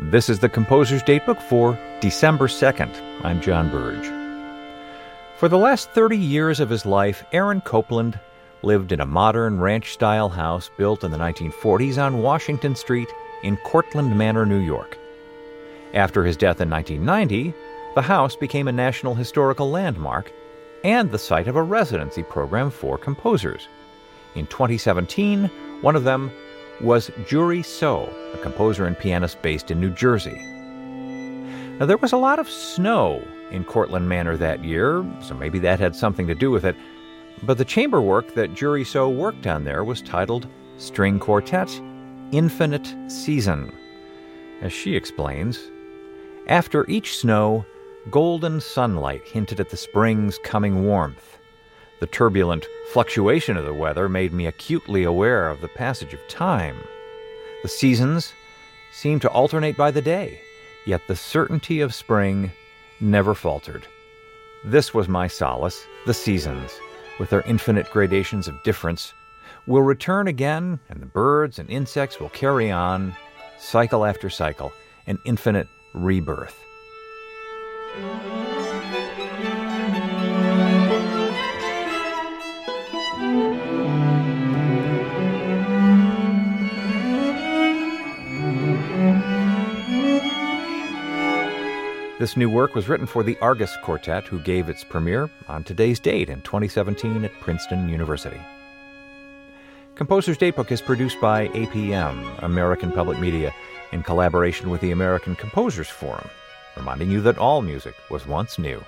This is the Composer's Datebook for December 2nd. I'm John Burge. For the last 30 years of his life, Aaron Copland lived in a modern ranch style house built in the 1940s on Washington Street in Cortlandt Manor, New York. After his death in 1990, the house became a National Historical Landmark and the site of a residency program for composers. In 2017, one of them was Juri Seo, a composer and pianist based in New Jersey. Now, there was a lot of snow in Cortlandt Manor that year, so maybe that had something to do with it. But the chamber work that Juri Seo worked on there was titled String Quartet Infinite Season. As she explains, after each snow, golden sunlight hinted at the spring's coming warmth. The turbulent fluctuation of the weather made me acutely aware of the passage of time. The seasons seemed to alternate by the day, yet the certainty of spring never faltered. This was my solace, the seasons, with their infinite gradations of difference, will return again, and the birds and insects will carry on, cycle after cycle, an infinite rebirth. This new work was written for the Argus Quartet, who gave its premiere on today's date in 2017 at Princeton University. Composer's Datebook is produced by APM, American Public Media, in collaboration with the American Composers Forum, reminding you that all music was once new.